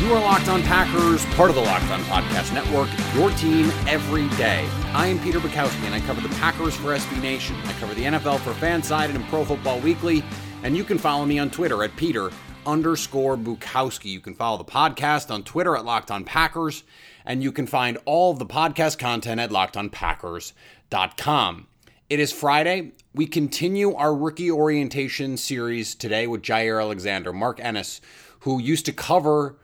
You are Locked On Packers, part of the Locked On Podcast Network, your team every day. I am Peter Bukowski, and I cover the Packers for SB Nation. I cover the NFL for Fansided and Pro Football Weekly, and you can follow me on Twitter at Peter underscore Bukowski. You can follow the podcast on Twitter at Locked On Packers, and you can find all the podcast content at LockedOnPackers.com. It is Friday. We continue our rookie orientation series today with Jaire Alexander, Mark Ennis, who used to cover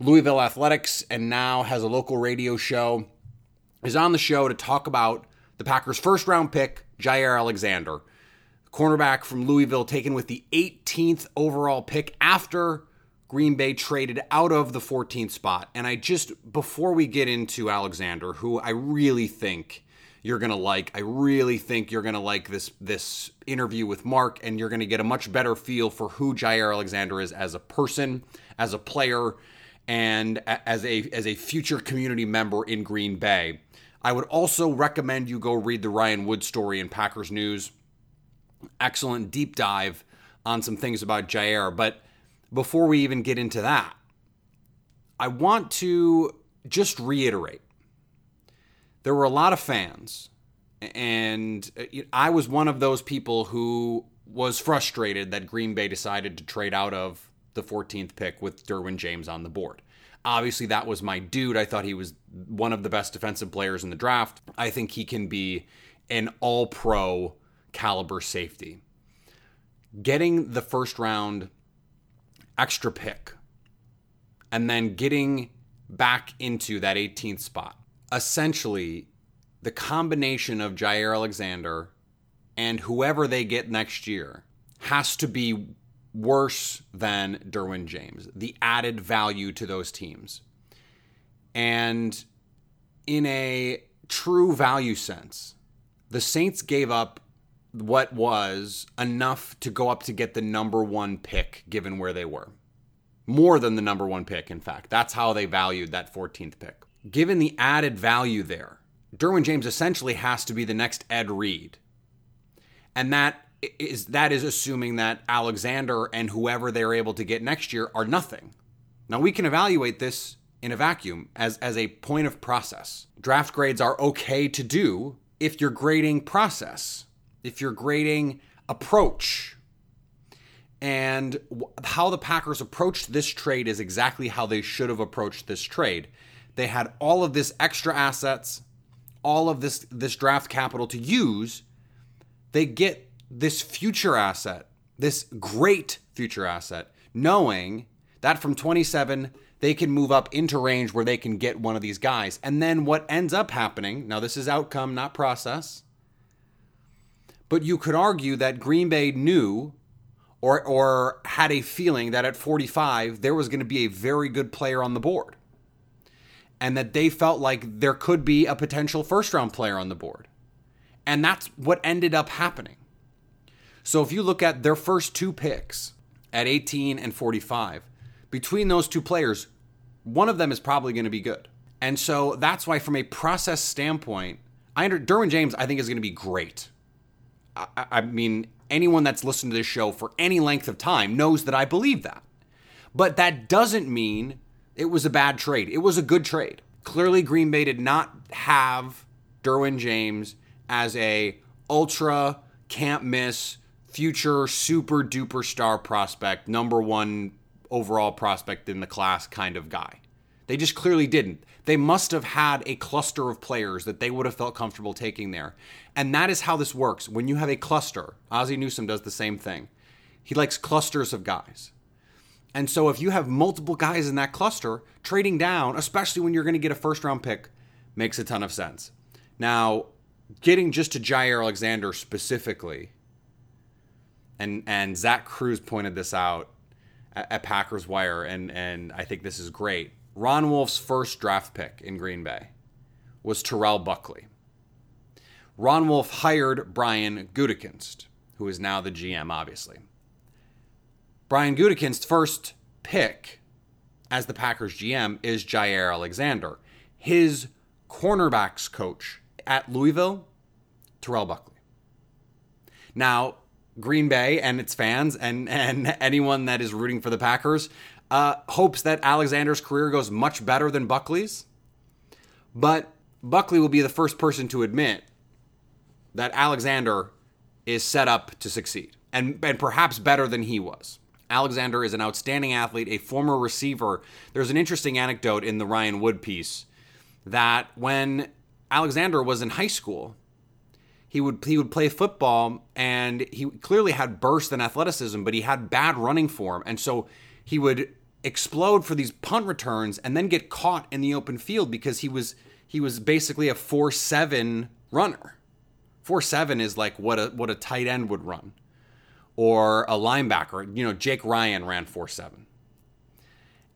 Louisville Athletics and now has a local radio show, is on the show to talk about the Packers' first round pick, Jaire Alexander, cornerback from Louisville, taken with the 18th overall pick after Green Bay traded out of the 14th spot. And I just, before we get into Alexander, who I really think you're gonna like. I really think you're gonna like this this interview with Mark, and you're gonna get a much better feel for who Jaire Alexander is as a person, as a player, and as a as a future community member in Green Bay. I would also recommend you go read the Ryan Wood story in Packers News. Excellent deep dive on some things about Jaire. But before we even get into that, I want to just reiterate there were a lot of fans, and uh, I was one of those people who was frustrated that Green Bay decided to trade out of the 14th pick with Derwin James on the board. Obviously, that was my dude. I thought he was one of the best defensive players in the draft. I think he can be an all pro caliber safety. Getting the first round extra pick and then getting back into that 18th spot essentially the combination of Jaire Alexander and whoever they get next year has to be worse than Derwin James, the added value to those teams. And in a true value sense, the Saints gave up what was enough to go up to get the number one pick given where they were. More than the number one pick, in fact. That's how they valued that 14th pick given the added value there, Derwin James essentially has to be the next Ed Reed. And that is that is assuming that Alexander and whoever they're able to get next year are nothing. Now we can evaluate this in a vacuum as, as a point of process. Draft grades are okay to do if you're grading process, if you're grading approach. And how the Packers approached this trade is exactly how they should have approached this trade. They had all of this extra assets, all of this this draft capital to use. They get this future asset, this great future asset, knowing that from 27 they can move up into range where they can get one of these guys. And then what ends up happening, now this is outcome, not process. But you could argue that Green Bay knew or or had a feeling that at 45 there was going to be a very good player on the board and that they felt like there could be a potential first round player on the board. And that's what ended up happening. So if you look at their first two picks at 18 and 45, between those two players, one of them is probably going to be good. And so that's why, from a process standpoint, I under Derwin James, I think is going to be great. I, I mean, anyone that's listened to this show for any length of time knows that I believe that. But that doesn't mean it was a bad trade. It was a good trade. Clearly, Green Bay did not have Derwin James as a ultra can't miss future super duper star prospect, number one overall prospect in the class kind of guy. They just clearly didn't. They must have had a cluster of players that they would have felt comfortable taking there. And that is how this works. When you have a cluster, Ozzie Newsome does the same thing. He likes clusters of guys. And so if you have multiple guys in that cluster, trading down, especially when you're going to get a first round pick, makes a ton of sense. Now, getting just to Jaire Alexander specifically, and and Zach Kruse pointed this out at, at Packers Wire, and and I think this is great. Ron Wolf's first draft pick in Green Bay was Terrell Buckley. Ron Wolf hired Brian Gutekunst, who is now the GM, obviously. Brian Gutekunst's first pick as the Packers GM is Jaire Alexander. His cornerbacks coach at Louisville, Terrell Buckley. Now, Green Bay and its fans and, and anyone that is rooting for the Packers uh, hopes that Alexander's career goes much better than Buckley's. But Buckley will be the first person to admit that Alexander is set up to succeed and, and perhaps better than he was. Alexander is an outstanding athlete, a former receiver. There's an interesting anecdote in the Ryan Wood piece that when Alexander was in high school, he would he would play football and he clearly had burst and athleticism, but he had bad running form, and so he would explode for these punt returns and then get caught in the open field because he was he was basically a four seven runner. Four seven is like what a what a tight end would run, or a linebacker. You know, Jake Ryan ran four seven,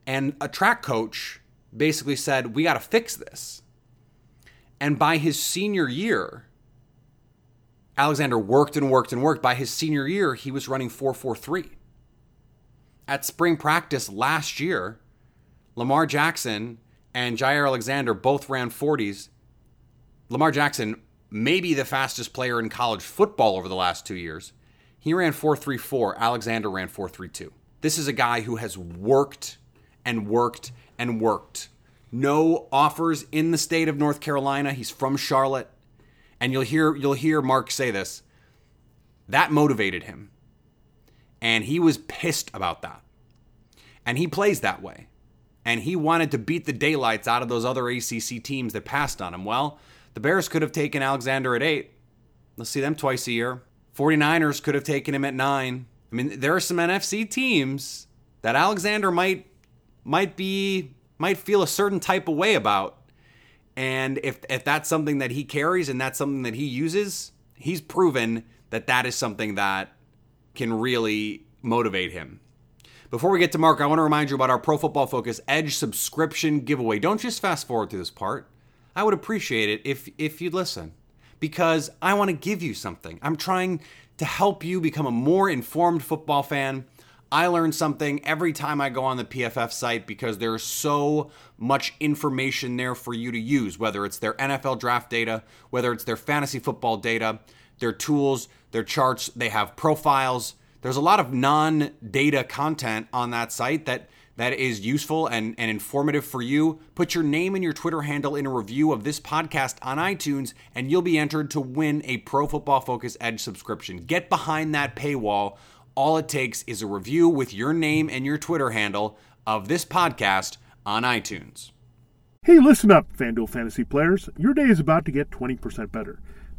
and a track coach basically said, "We got to fix this." And by his senior year, Alexander worked and worked and worked. By his senior year, he was running 443. At spring practice last year, Lamar Jackson and Jaire Alexander both ran 40s. Lamar Jackson, maybe the fastest player in college football over the last two years, he ran 434. Alexander ran 432. This is a guy who has worked and worked and worked. No offers in the state of North Carolina. He's from Charlotte and you'll hear you'll hear Mark say this. That motivated him. And he was pissed about that. And he plays that way. And he wanted to beat the daylights out of those other ACC teams that passed on him. Well, the Bears could have taken Alexander at 8. Let's see them twice a year. 49ers could have taken him at 9. I mean, there are some NFC teams that Alexander might might be might feel a certain type of way about and if if that's something that he carries and that's something that he uses, he's proven that that is something that can really motivate him. Before we get to Mark, I want to remind you about our Pro Football Focus Edge subscription giveaway. Don't just fast forward through this part. I would appreciate it if if you'd listen because I want to give you something. I'm trying to help you become a more informed football fan I learn something every time I go on the PFF site because there's so much information there for you to use, whether it's their NFL draft data, whether it's their fantasy football data, their tools, their charts, they have profiles. There's a lot of non data content on that site that that is useful and, and informative for you. Put your name and your Twitter handle in a review of this podcast on iTunes, and you'll be entered to win a Pro Football Focus Edge subscription. Get behind that paywall all it takes is a review with your name and your Twitter handle of this podcast on iTunes. Hey, listen up, FanDuel fantasy players. Your day is about to get 20% better.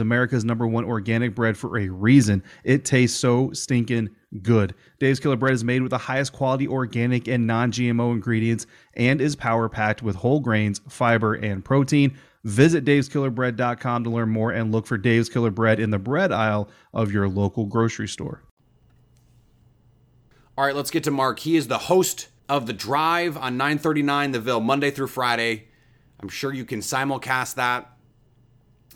America's number one organic bread for a reason. It tastes so stinking good. Dave's Killer Bread is made with the highest quality organic and non GMO ingredients and is power packed with whole grains, fiber, and protein. Visit daveskillerbread.com to learn more and look for Dave's Killer Bread in the bread aisle of your local grocery store. All right, let's get to Mark. He is the host of The Drive on 939 The Ville, Monday through Friday. I'm sure you can simulcast that.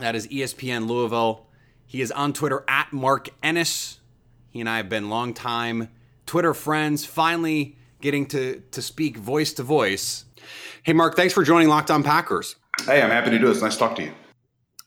That is ESPN Louisville. He is on Twitter at Mark Ennis. He and I have been longtime Twitter friends, finally getting to, to speak voice to voice. Hey, Mark, thanks for joining Locked On Packers. Hey, I'm happy to do this. Nice to talk to you.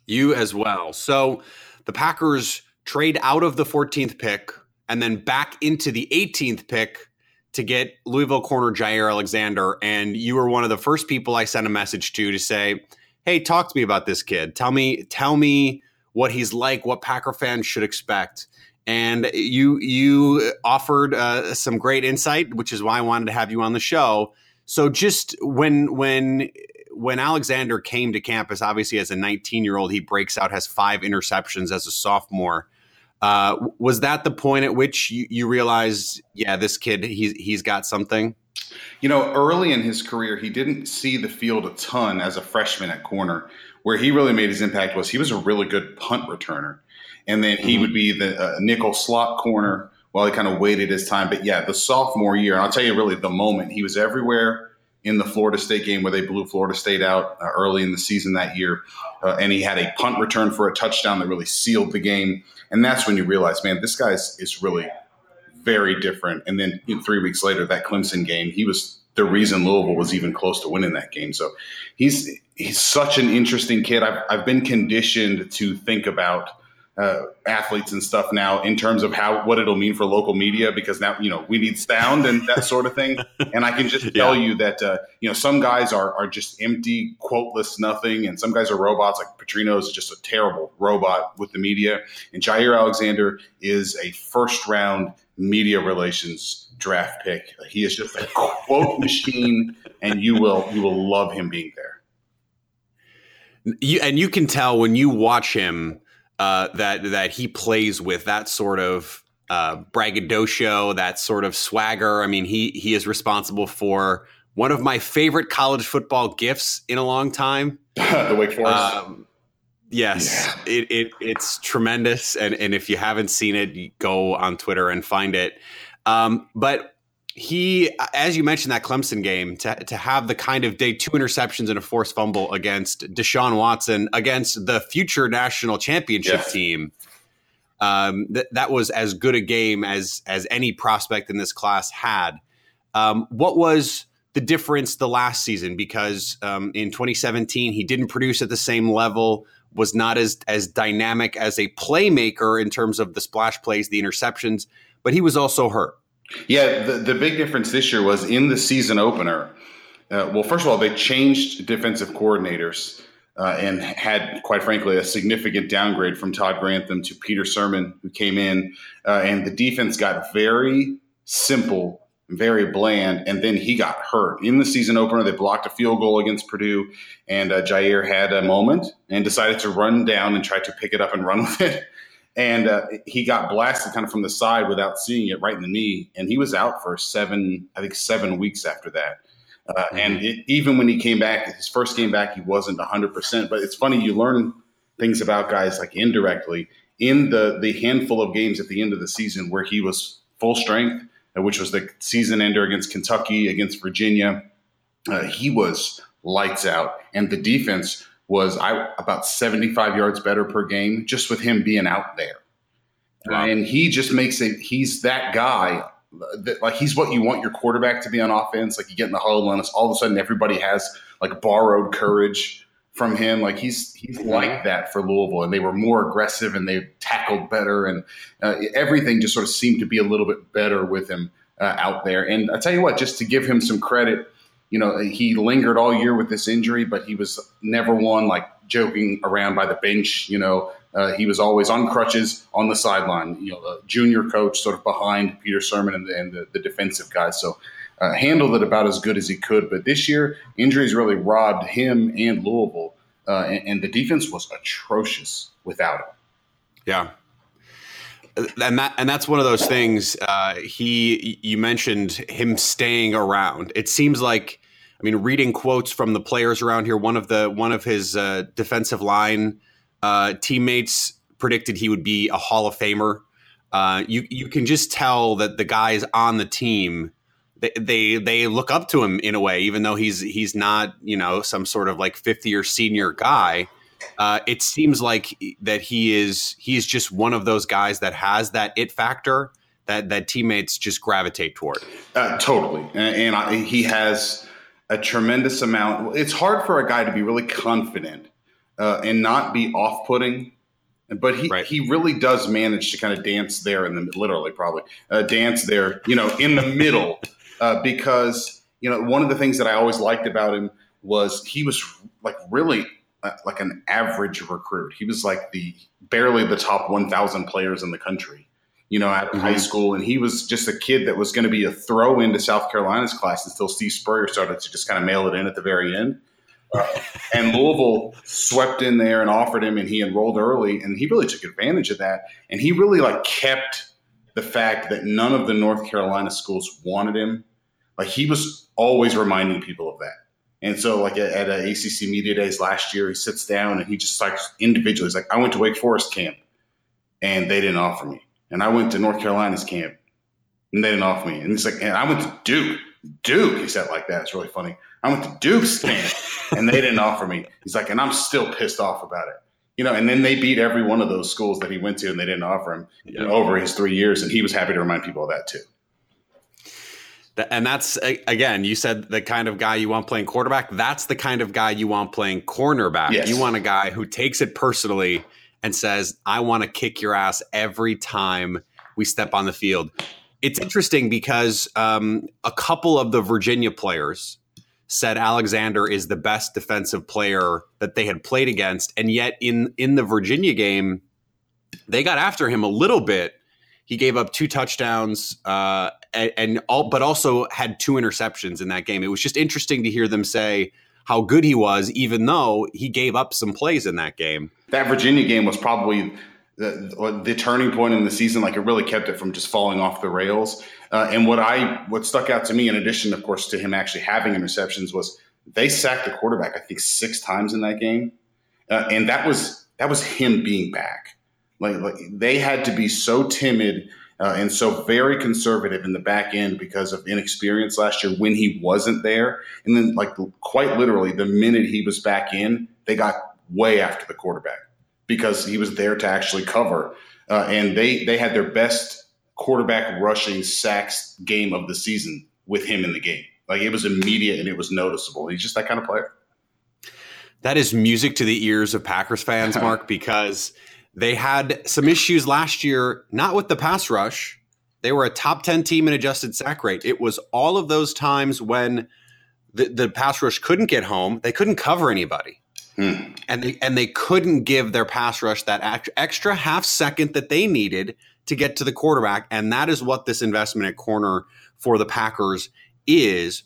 You as well. So the Packers trade out of the 14th pick and then back into the 18th pick to get Louisville corner Jaire Alexander. And you were one of the first people I sent a message to to say, hey, talk to me about this kid. Tell me, tell me what he's like, what Packer fans should expect. And you you offered uh, some great insight, which is why I wanted to have you on the show. So just when when when Alexander came to campus, obviously as a 19 year old, he breaks out, has five interceptions as a sophomore. Uh, was that the point at which you, you realized, yeah, this kid he's he's got something? You know, early in his career, he didn't see the field a ton as a freshman at corner. Where he really made his impact was he was a really good punt returner, and then he mm-hmm. would be the uh, nickel slot corner while he kind of waited his time. But yeah, the sophomore year, I'll tell you really the moment he was everywhere in the Florida State game where they blew Florida State out uh, early in the season that year, uh, and he had a punt return for a touchdown that really sealed the game. And that's when you realize, man, this guy is really very different. And then three weeks later, that Clemson game, he was the reason Louisville was even close to winning that game. So he's he's such an interesting kid. I've I've been conditioned to think about uh, athletes and stuff now in terms of how what it'll mean for local media because now you know we need sound and that sort of thing. And i can just tell yeah. you that uh, you know some guys are are just empty quoteless nothing. And some guys are robots. Like petrino is just a terrible robot with the media. And Jaire alexander is a first round media relations draft pick. He is just a quote machine and you will you will love him being there. You, and you can tell when you watch him uh, that that he plays with that sort of uh, braggadocio, that sort of swagger. I mean, he he is responsible for one of my favorite college football gifts in a long time. the Wake Forest. Um, yes, yeah. it, it it's tremendous, and and if you haven't seen it, go on Twitter and find it. Um, but he, as you mentioned, that Clemson game to, to have the kind of day two interceptions and a forced fumble against Deshaun Watson against the future national championship team. Um, th- that was as good a game as as any prospect in this class had. Um, what was the difference the last season? Because um, in 2017 he didn't produce at the same level, was not as as dynamic as a playmaker in terms of the splash plays, the interceptions, but he was also hurt. Yeah, the, the big difference this year was in the season opener. Uh, well, first of all, they changed defensive coordinators uh, and had, quite frankly, a significant downgrade from Todd Grantham to Peter Sirmon, who came in, uh, and the defense got very simple, very bland, and then he got hurt in the season opener. They blocked a field goal against Purdue, and uh, Jaire had a moment and decided to run down and try to pick it up and run with it and uh, he got blasted kind of from the side without seeing it right in the knee, and he was out for seven, I think seven weeks after that. Uh, mm-hmm. And it, even when he came back, his first game back, he wasn't 100%. But it's funny, you learn things about guys like indirectly in the, the handful of games at the end of the season where he was full strength, uh, which was the season ender against Kentucky, against Virginia. Uh, he was lights out. And the defense was I about 75 yards better per game just with him being out there. Wow. And he just makes it, he's that guy that, like he's what you want your quarterback to be on offense. Like you get in the huddle and it's all of a sudden everybody has like borrowed courage from him. Like he's he's like that for Louisville, and they were more aggressive and they tackled better, and uh, everything just sort of seemed to be a little bit better with him uh, out there. And I tell you what, just to give him some credit, you know, he lingered all year with this injury, but he was never one like joking around by the bench. You know, uh, he was always on crutches on the sideline. You know, a junior coach sort of behind Peter Sirmon and, the, and the, the defensive guys. So uh, handled it about as good as he could. But this year, injuries really robbed him and Louisville, uh, and, and, the defense was atrocious without him. Yeah. And that and that's one of those things. Uh, he you mentioned him staying around. It seems like I mean, reading quotes from the players around here. One of the one of his uh, defensive line uh, teammates predicted he would be a Hall of Famer. Uh, you you can just tell that the guys on the team they, they they look up to him in a way, even though he's he's not you know some sort of like fifth year senior guy. Uh, it seems like that he is he's just one of those guys that has that it factor that that teammates just gravitate toward. Uh, totally, and, and I, he has a tremendous amount. It's hard for a guy to be really confident uh, and not be off putting but he, right. he really does manage to kind of dance there in the literally probably uh, dance there you know in the middle uh, because you know one of the things that I always liked about him was he was like really like an average recruit. He was like the barely the top 1,000 players in the country, you know, at mm-hmm. high school, and he was just a kid that was going to be a throw into South Carolina's class until Steve Spurrier started to just kind of mail it in at the very end. Uh, and Louisville swept in there and offered him, and he enrolled early, and he really took advantage of that. And he really like kept the fact that none of the North Carolina schools wanted him. Like he was always reminding people of that. And so, like at, at uh, ACC Media Days last year, he sits down and he just like individually, he's like, I went to Wake Forest camp and they didn't offer me. And I went to North Carolina's camp and they didn't offer me. And he's like, and I went to Duke. Duke, he said like that. It's really funny. I went to Duke's camp and they didn't offer me. He's like, and I'm still pissed off about it you know, and then they beat every one of those schools that he went to, and they didn't offer him know, over his three years, and he was happy to remind people of that too. And that's again, you said the kind of guy you want playing quarterback. That's the kind of guy you want playing cornerback. Yes. You want a guy who takes it personally and says, "I want to kick your ass every time we step on the field." It's interesting because um, a couple of the Virginia players said Alexander is the best defensive player that they had played against, and yet in in the Virginia game, they got after him a little bit. He gave up two touchdowns, uh, and, and all, but also had two interceptions in that game. It was just interesting to hear them say how good he was, even though he gave up some plays in that game. That Virginia game was probably the, the turning point in the season. Like it really kept it from just falling off the rails. Uh, and what I what stuck out to me, in addition, of course, to him actually having interceptions, was they sacked the quarterback. I think six times in that game, uh, and that was that was him being back. Like, like they had to be so timid uh, and so very conservative in the back end because of inexperience last year when he wasn't there. And then, like quite literally, the minute he was back in, they got way after the quarterback because he was there to actually cover. Uh, and they they had their best quarterback rushing sacks game of the season with him in the game. Like it was immediate and it was noticeable. He's just that kind of player. That is music to the ears of Packers fans, Mark, because they had some issues last year, not with the pass rush. They were a top 10 team in adjusted sack rate. It was all of those times when the, the pass rush couldn't get home, they couldn't cover anybody. Hmm. And they and they couldn't give their pass rush that extra half second that they needed to get to the quarterback. And that is what this investment at corner for the Packers is.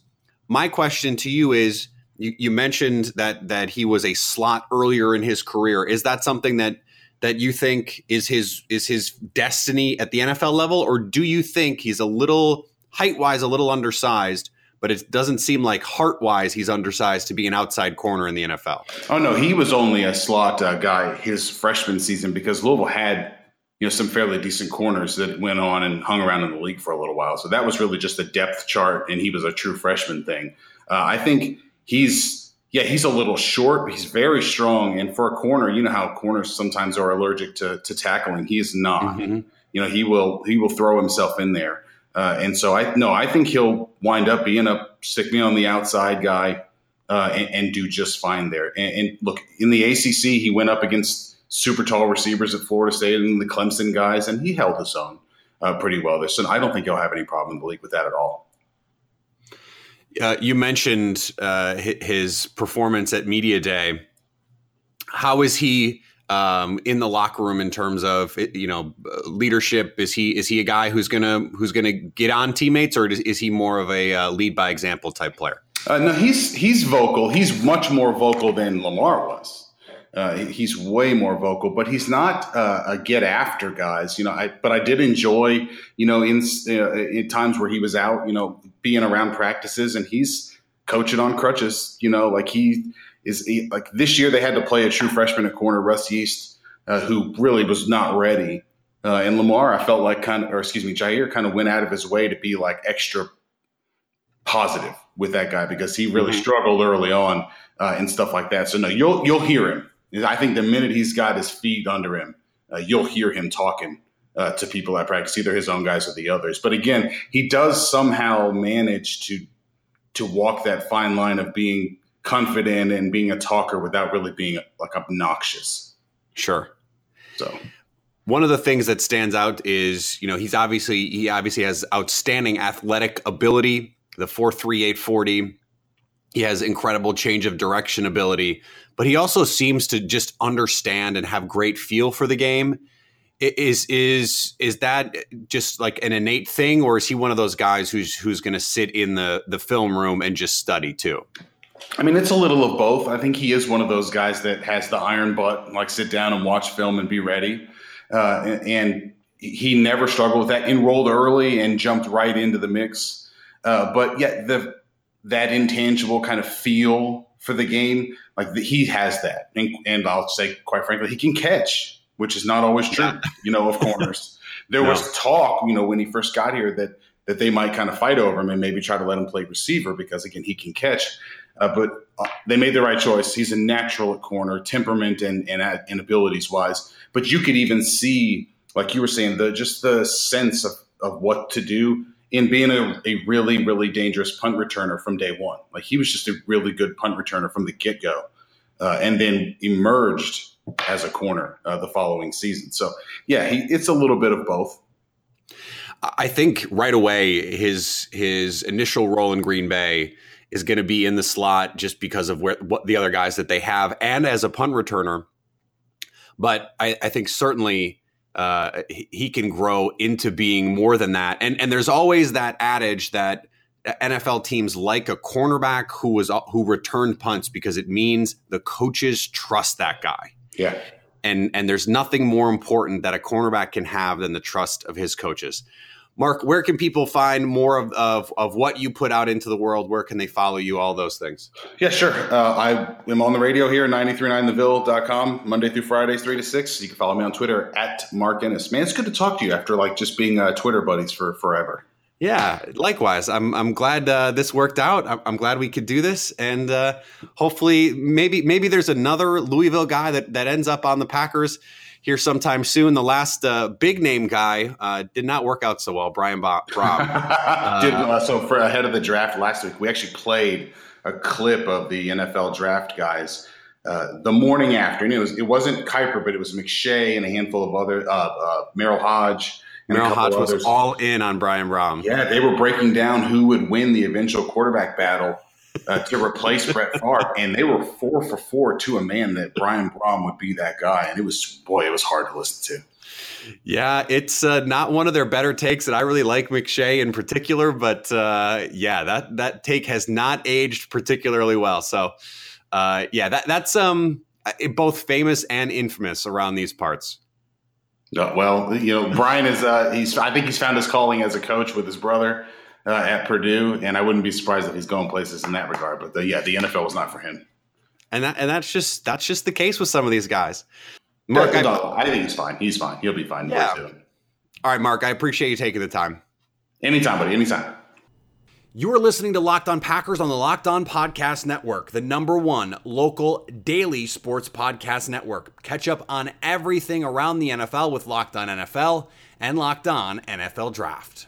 My question to you is you, you mentioned that that he was a slot earlier in his career. Is that something that that you think is his is his destiny at the NFL level, or do you think he's a little height wise a little undersized, but it doesn't seem like heart wise he's undersized to be an outside corner in the NFL? Oh no, he was only a slot uh, guy his freshman season because Louisville had you know some fairly decent corners that went on and hung around in the league for a little while. So that was really just a depth chart, and he was a true freshman thing. Uh, I think he's yeah he's a little short, but he's very strong. And for a corner, you know how corners sometimes are allergic to, to tackling. He is not. Mm-hmm. You know he will he will throw himself in there. Uh, and so I no, I think he'll wind up being a stick me on the outside guy uh, and, and, do just fine there. And, and, look, in the ACC, he went up against super tall receivers at Florida State and the Clemson guys, and he held his own uh, pretty well there. So I don't think he'll have any problem in the league with that at all. Uh, you mentioned uh, his performance at media day. How is he um, in the locker room in terms of you know leadership? Is he is he a guy who's gonna who's gonna get on teammates, or is, is he more of a uh, lead by example type player? Uh, no, he's he's vocal. He's much more vocal than Lamar was. Uh, he's way more vocal, but he's not uh, a get after guys. You know, I but I did enjoy you know in uh, in times where he was out, you know, being around practices, and he's coaching on crutches. You know, like he is he, like this year they had to play a true freshman at corner, Russ Yeast, uh, who really was not ready. Uh, and Lamar, I felt like kind of, or excuse me, Jaire kind of went out of his way to be like extra positive with that guy because he really mm-hmm. struggled early on uh, and stuff like that. So no, you'll you'll hear him. I think the minute he's got his feet under him, uh, you'll hear him talking uh, to people at practice, either his own guys or the others. But again, he does somehow manage to to walk that fine line of being confident and being a talker without really being like obnoxious. Sure. So one of the things that stands out is, you know, he's obviously he obviously has outstanding athletic ability the 43840. He has incredible change of direction ability, but he also seems to just understand and have great feel for the game. Is is is that just like an innate thing, or is he one of those guys who's who's going to sit in the the film room and just study too? I mean, it's a little of both. I think he is one of those guys that has the iron butt, like sit down and watch film and be ready. Uh, and, he never struggled with that. Enrolled early and jumped right into the mix. Uh, but yet the that intangible kind of feel for the game, like the, he has that, and, and, I'll say quite frankly, he can catch, which is not always true. Yeah. You know, of corners. There no. was talk, you know, when he first got here that that they might kind of fight over him and maybe try to let him play receiver because again he can catch. Uh, but uh, they made the right choice. He's a natural at corner, temperament and and, and abilities wise. But you could even see, like you were saying, the just the sense of of what to do in being a, a really, really dangerous punt returner from day one. Like he was just a really good punt returner from the get go, uh, and then emerged as a corner uh, the following season. So yeah, he, it's a little bit of both. I think right away his his initial role in Green Bay is going to be in the slot just because of where what the other guys that they have, and as a punt returner. But I, I think certainly uh, he can grow into being more than that. And and there's always that adage that NFL teams like a cornerback who was who returned punts because it means the coaches trust that guy. Yeah. And and there's nothing more important that a cornerback can have than the trust of his coaches. Mark, where can people find more of, of, of, what you put out into the world? Where can they follow you? All those things. Yeah, sure. Uh, I am on the radio here, 939theville.com, Monday through Fridays, 3 to 6. You can follow me on Twitter at Mark Ennis. Man, it's good to talk to you after like just being uh, Twitter buddies for forever. Yeah, likewise. I'm I'm glad uh, this worked out. I'm, I'm, glad we could do this, and uh, hopefully, maybe maybe there's another Louisville guy that that ends up on the Packers here sometime soon. The last uh, big name guy uh, did not work out so well, Brian Bo- Brohm. did, uh, so for ahead of the draft last week, we actually played a clip of the NFL draft guys. Uh, the morning after, and it was it wasn't Kiper, but it was McShay and a handful of other uh, uh, Merril Hoge. Merril Hoge was all in on Brian Brohm. Yeah, they were breaking down who would win the eventual quarterback battle uh, to replace Brett Favre, and they were four for four to a man that Brian Brohm would be that guy, and it was boy, it was hard to listen to. Yeah, it's uh, not one of their better takes, and I really like McShay in particular. But uh, yeah, that that take has not aged particularly well. So uh, yeah, that that's um both famous and infamous around these parts. Uh, well, you know, Brian is uh, he's I think he's found his calling as a coach with his brother uh, at Purdue, and I wouldn't be surprised if he's going places in that regard. But the, yeah, the NFL was not for him. And that and that's just that's just the case with some of these guys. Mark, I, I, think he's fine. He's fine. He'll be fine. Yeah. All right, Mark. I appreciate you taking the time. Anytime, buddy. Anytime. You are listening to Locked On Packers on the Locked On Podcast Network, the number one local daily sports podcast network. Catch up on everything around the NFL with Locked On NFL and Locked On NFL Draft.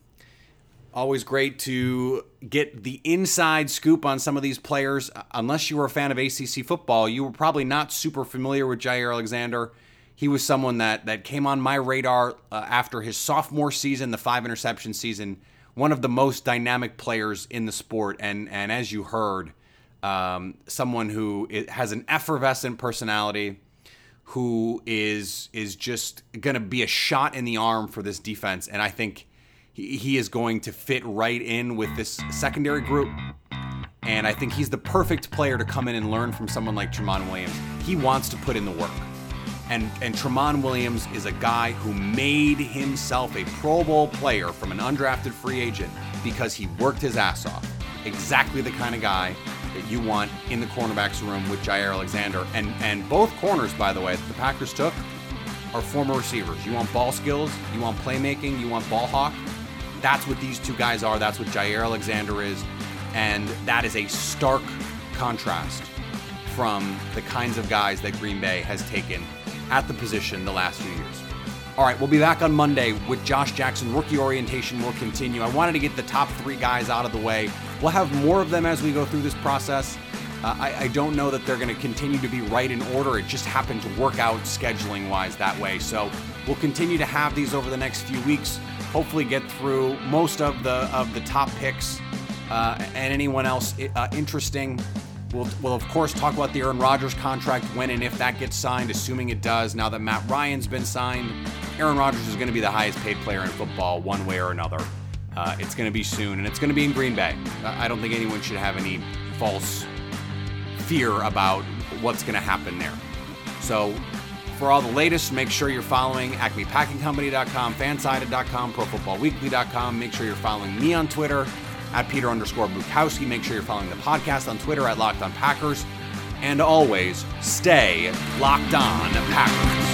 Always great to get the inside scoop on some of these players. Unless you were a fan of ACC football, you were probably not super familiar with Jaire Alexander. He was someone that that came on my radar uh, after his sophomore season, the five interception season. One of the most dynamic players in the sport, and and as you heard, um, someone who has an effervescent personality, who is is just going to be a shot in the arm for this defense, and I think he, is going to fit right in with this secondary group. And I think he's the perfect player to come in and learn from someone like Tramon Williams. He wants to put in the work. And, and Tramon Williams is a guy who made himself a Pro Bowl player from an undrafted free agent because he worked his ass off. Exactly the kind of guy that you want in the cornerbacks room with Jaire Alexander. And and both corners, by the way, that the Packers took are former receivers. You want ball skills, you want playmaking, you want ball hawk. That's what these two guys are. That's what Jaire Alexander is. And that is a stark contrast from the kinds of guys that Green Bay has taken at the position the last few years. All right, we'll be back on Monday with Josh Jackson. Rookie orientation will continue. I wanted to get the top three guys out of the way. We'll have more of them as we go through this process. Uh, I, I, don't know that they're going to continue to be right in order. It just happened to work out scheduling wise that way. So we'll continue to have these over the next few weeks. Hopefully, get through most of the of the top picks uh, and anyone else uh, interesting. We'll, we'll, of course, talk about the Aaron Rodgers contract when and if that gets signed, assuming it does. Now that Matt Ryan's been signed, Aaron Rodgers is going to be the highest paid player in football, one way or another. Uh, it's going to be soon, and it's going to be in Green Bay. I don't think anyone should have any false fear about what's going to happen there. So, for all the latest, make sure you're following acmepackingcompany.com, fansided.com, profootballweekly.com. Make sure you're following me on Twitter at Peter underscore Bukowski. Make sure you're following the podcast on Twitter at Locked On Packers. And always stay locked on Packers.